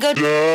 To go.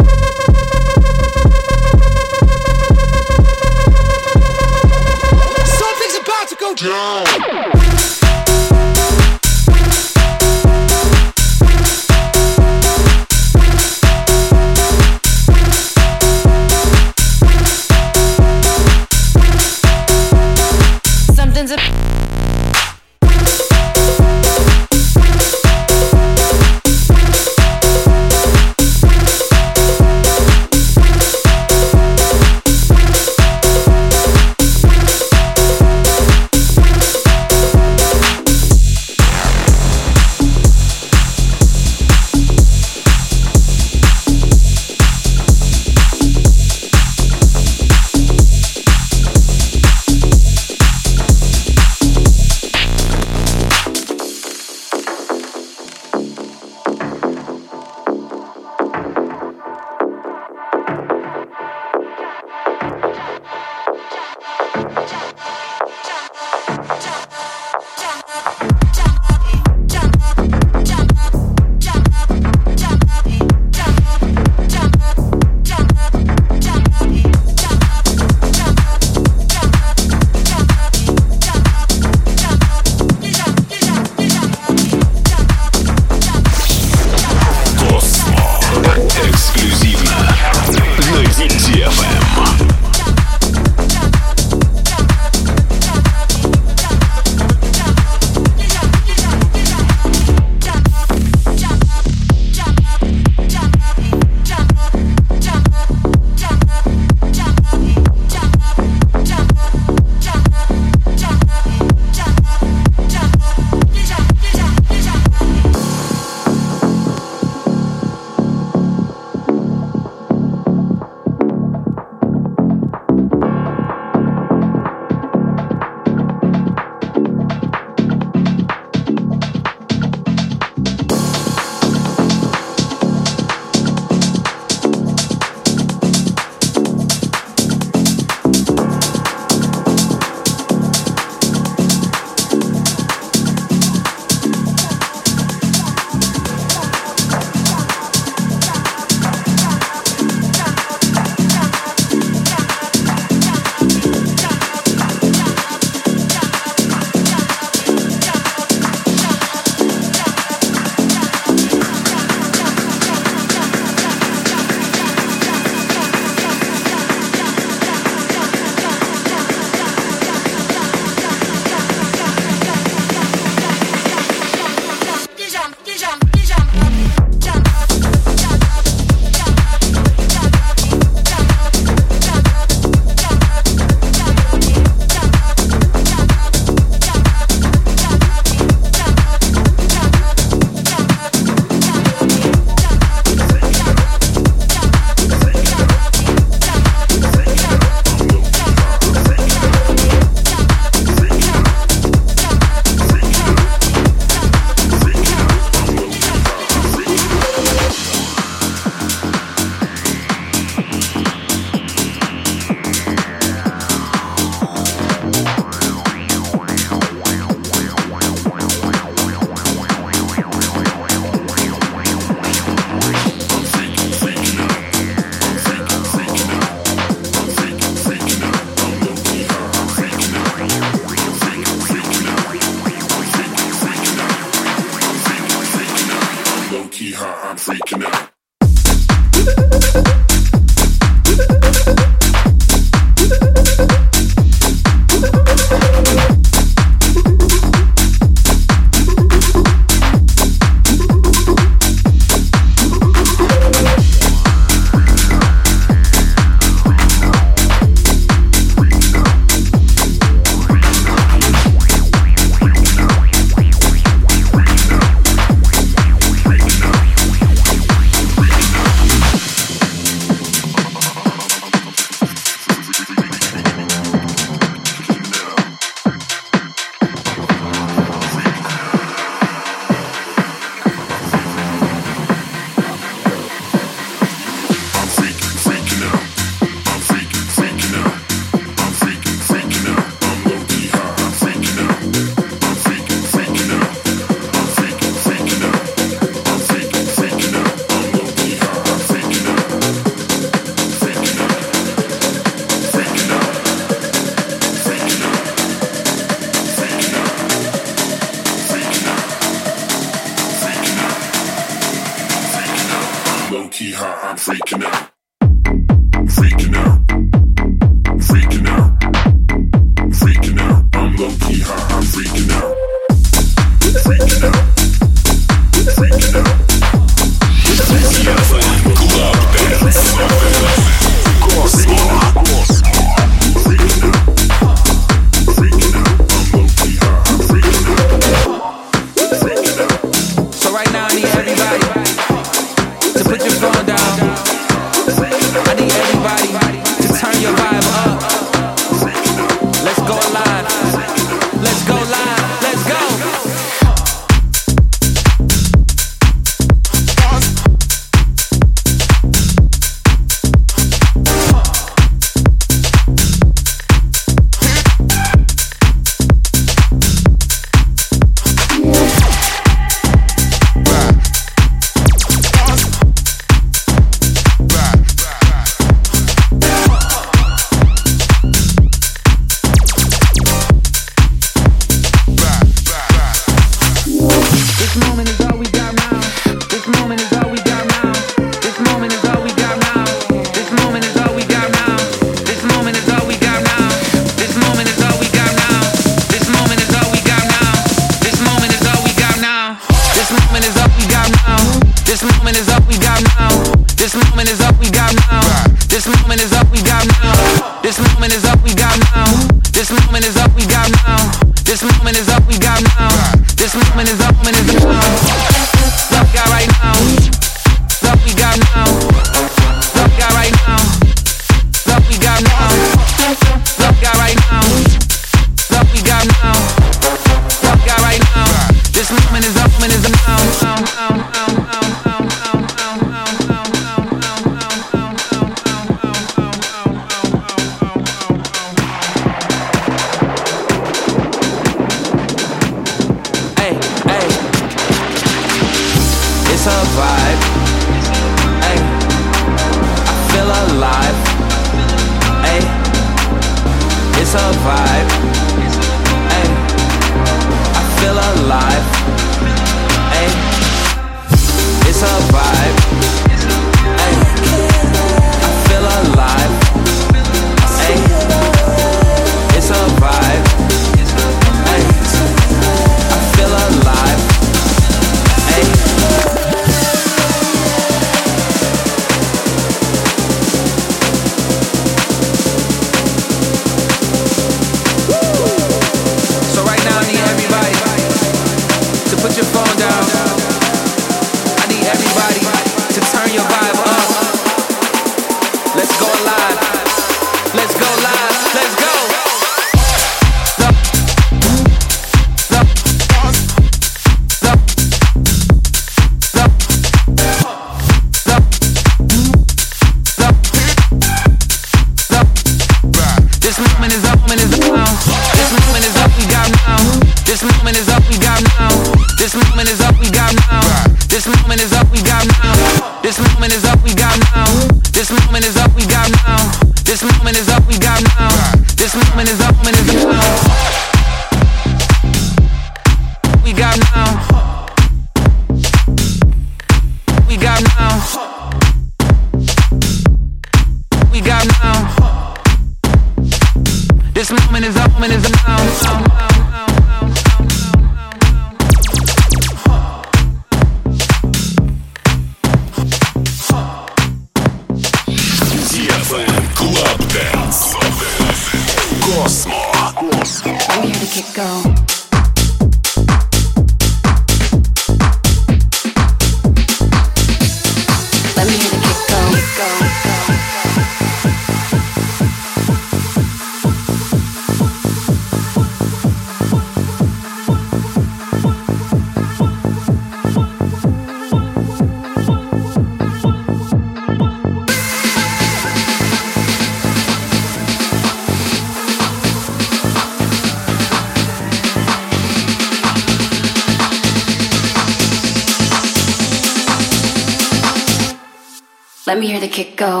Let me hear the kick go.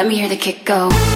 Let me hear the kick go.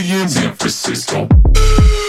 party in San Francisco.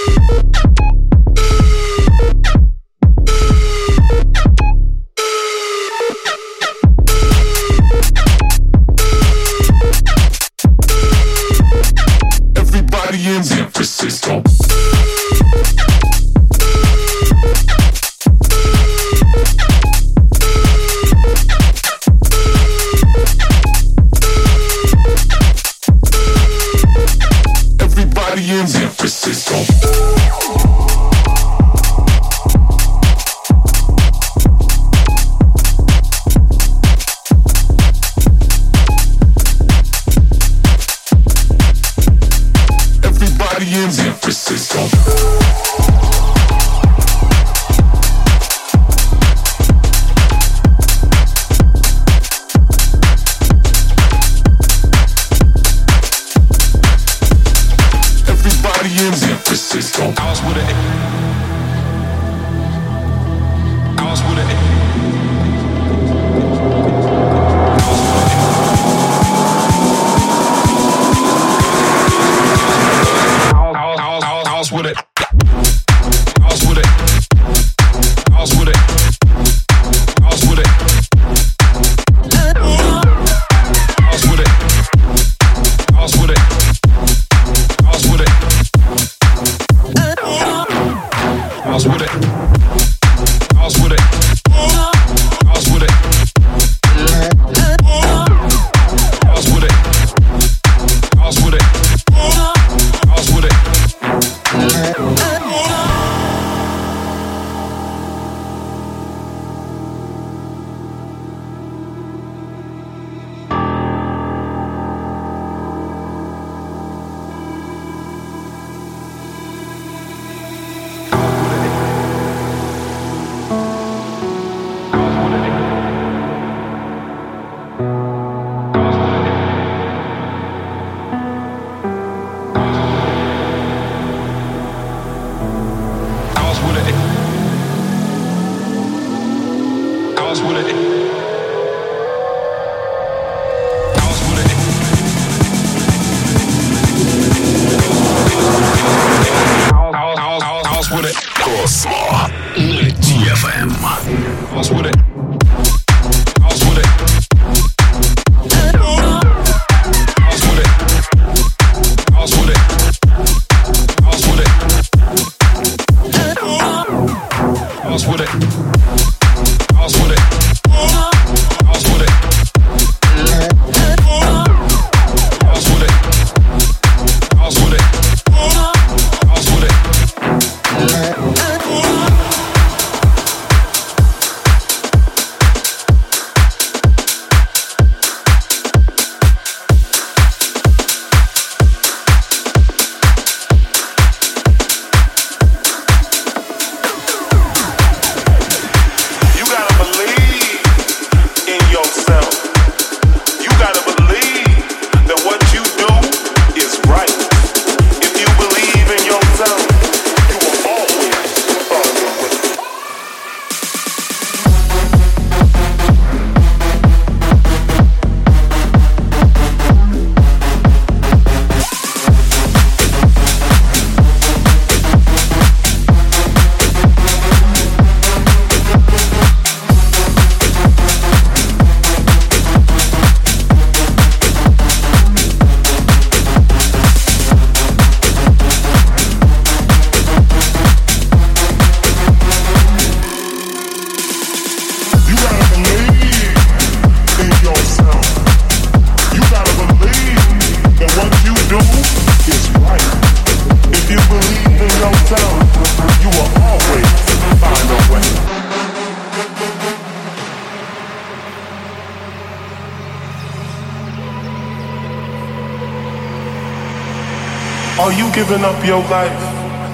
Up your life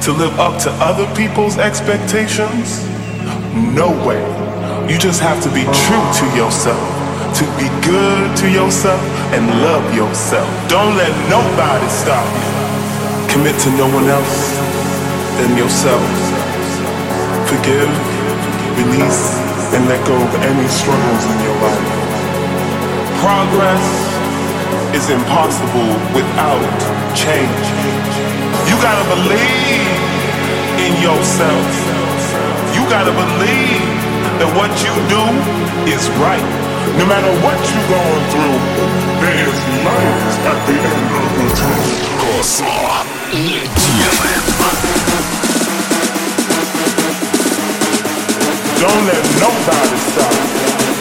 to live up to other people's expectations? No way. You just have to be true to yourself, to be good to yourself and love yourself. Don't let nobody stop you. Commit to no one else than yourself. Forgive, release, and let go of any struggles in your life. Progress is impossible without change. You gotta believe in yourself. You gotta believe that what you do is right. No matter what you're going through, there is light at the end of the tunnel. Don't let nobody stop you.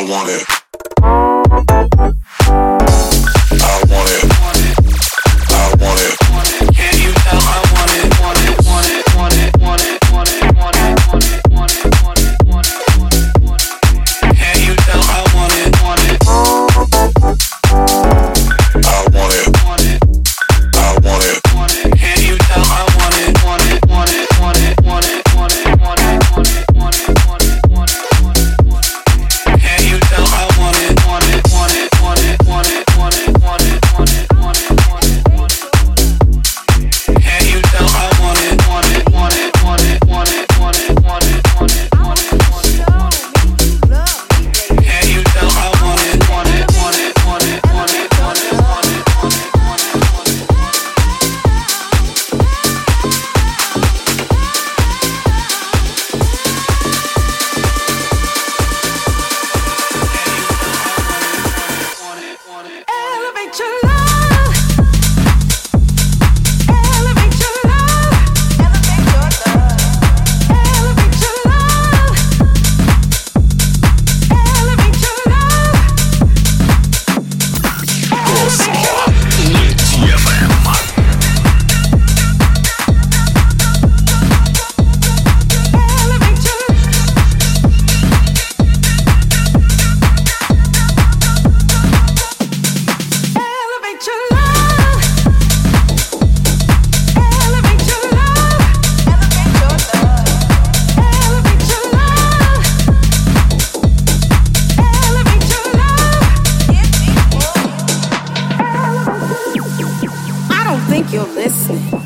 I want it. Squeeze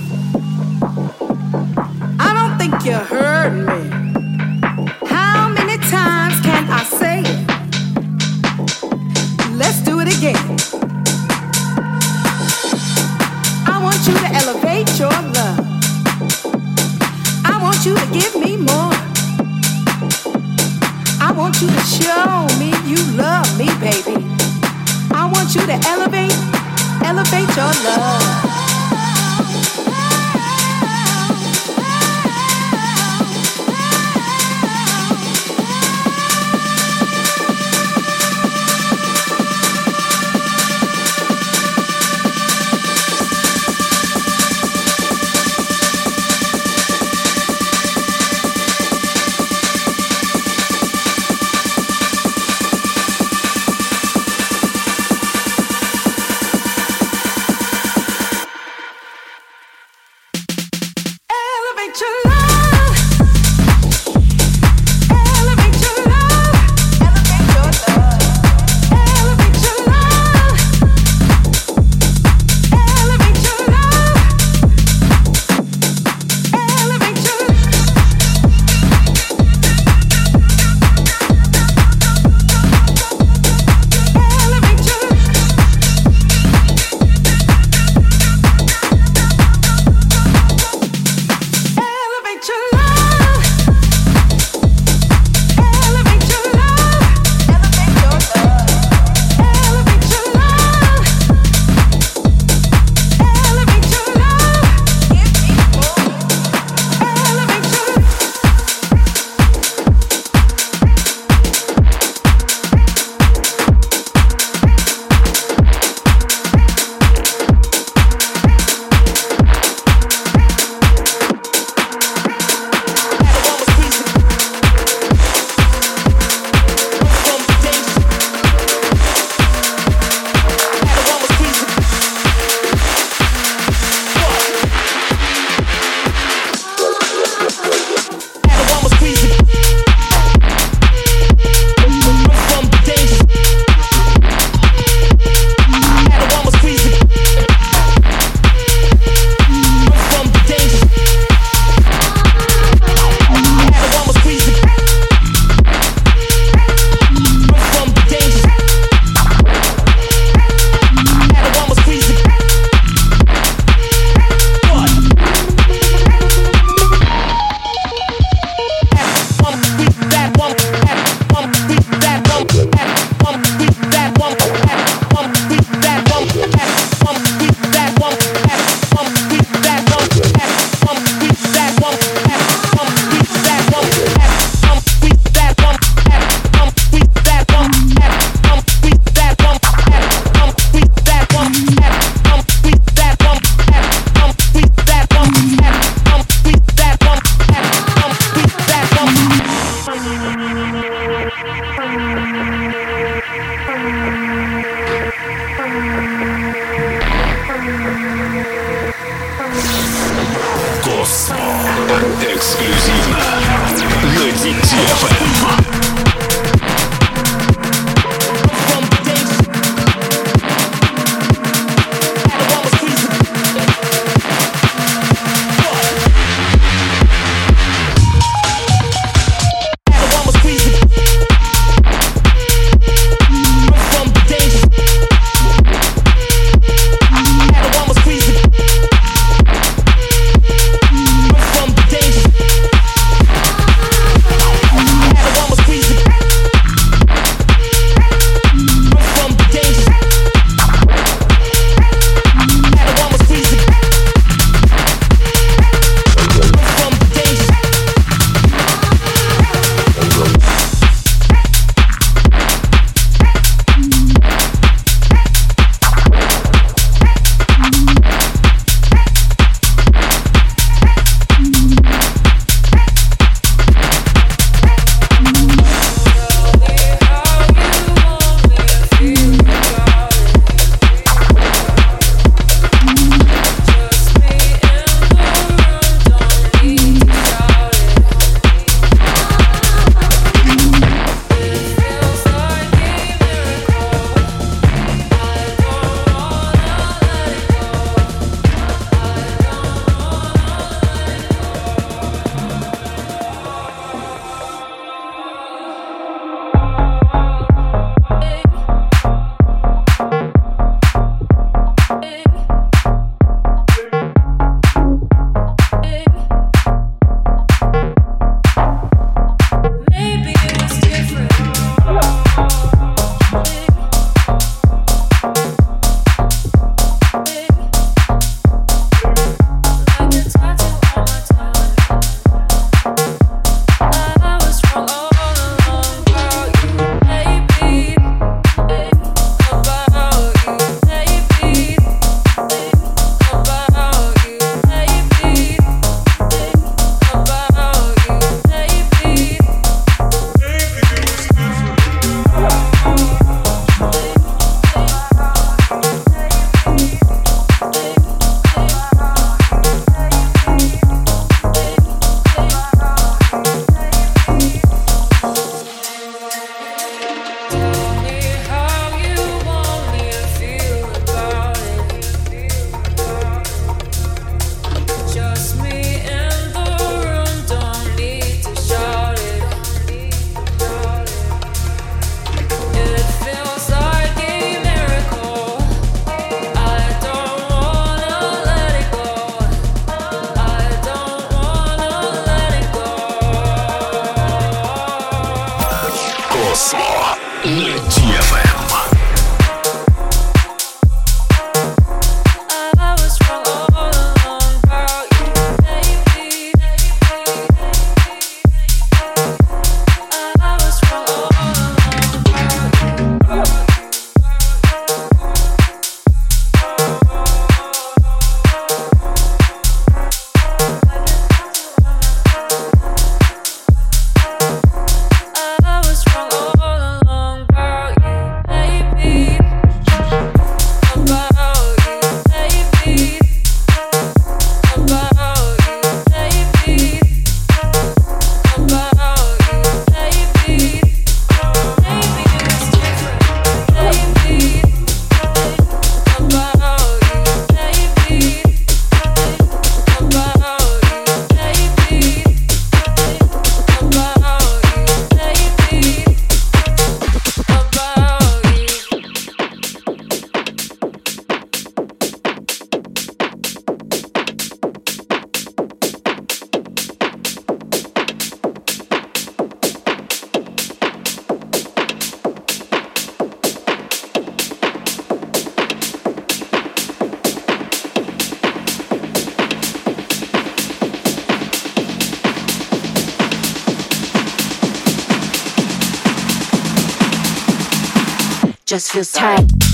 just feels tight.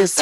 Just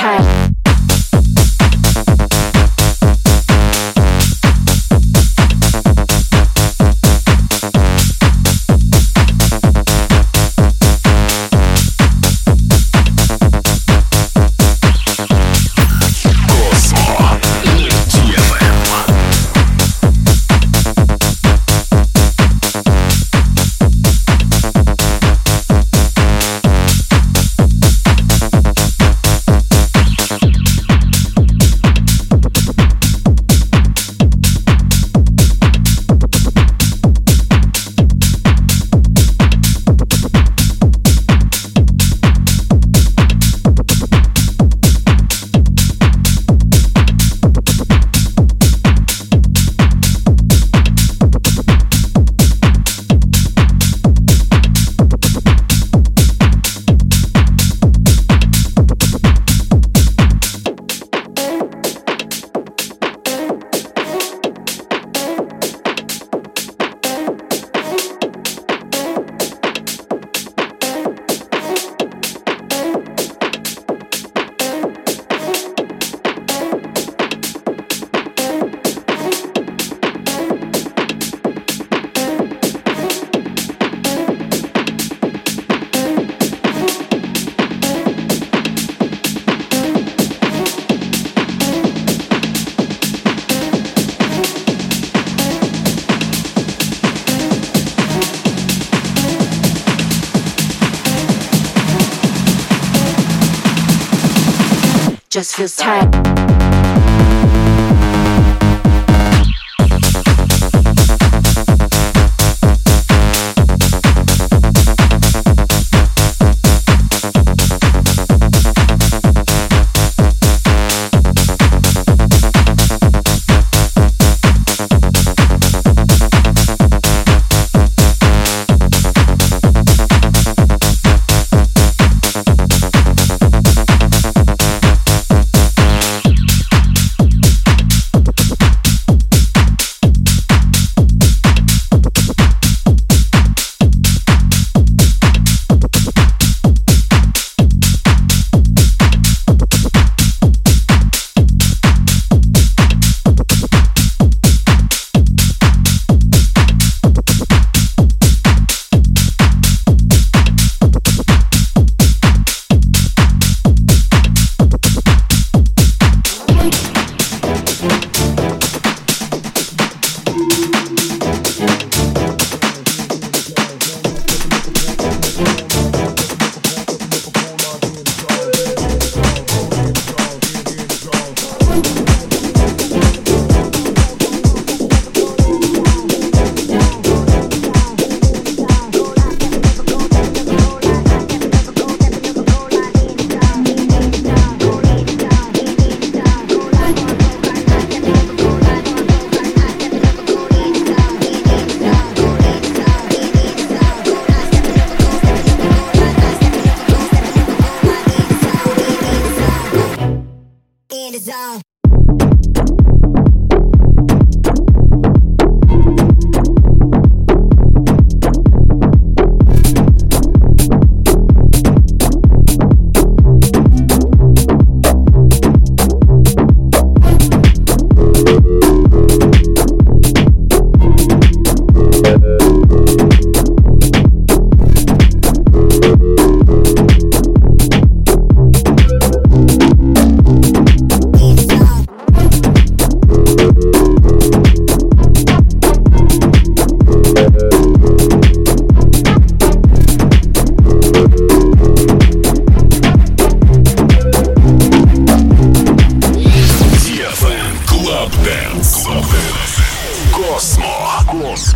Marcos.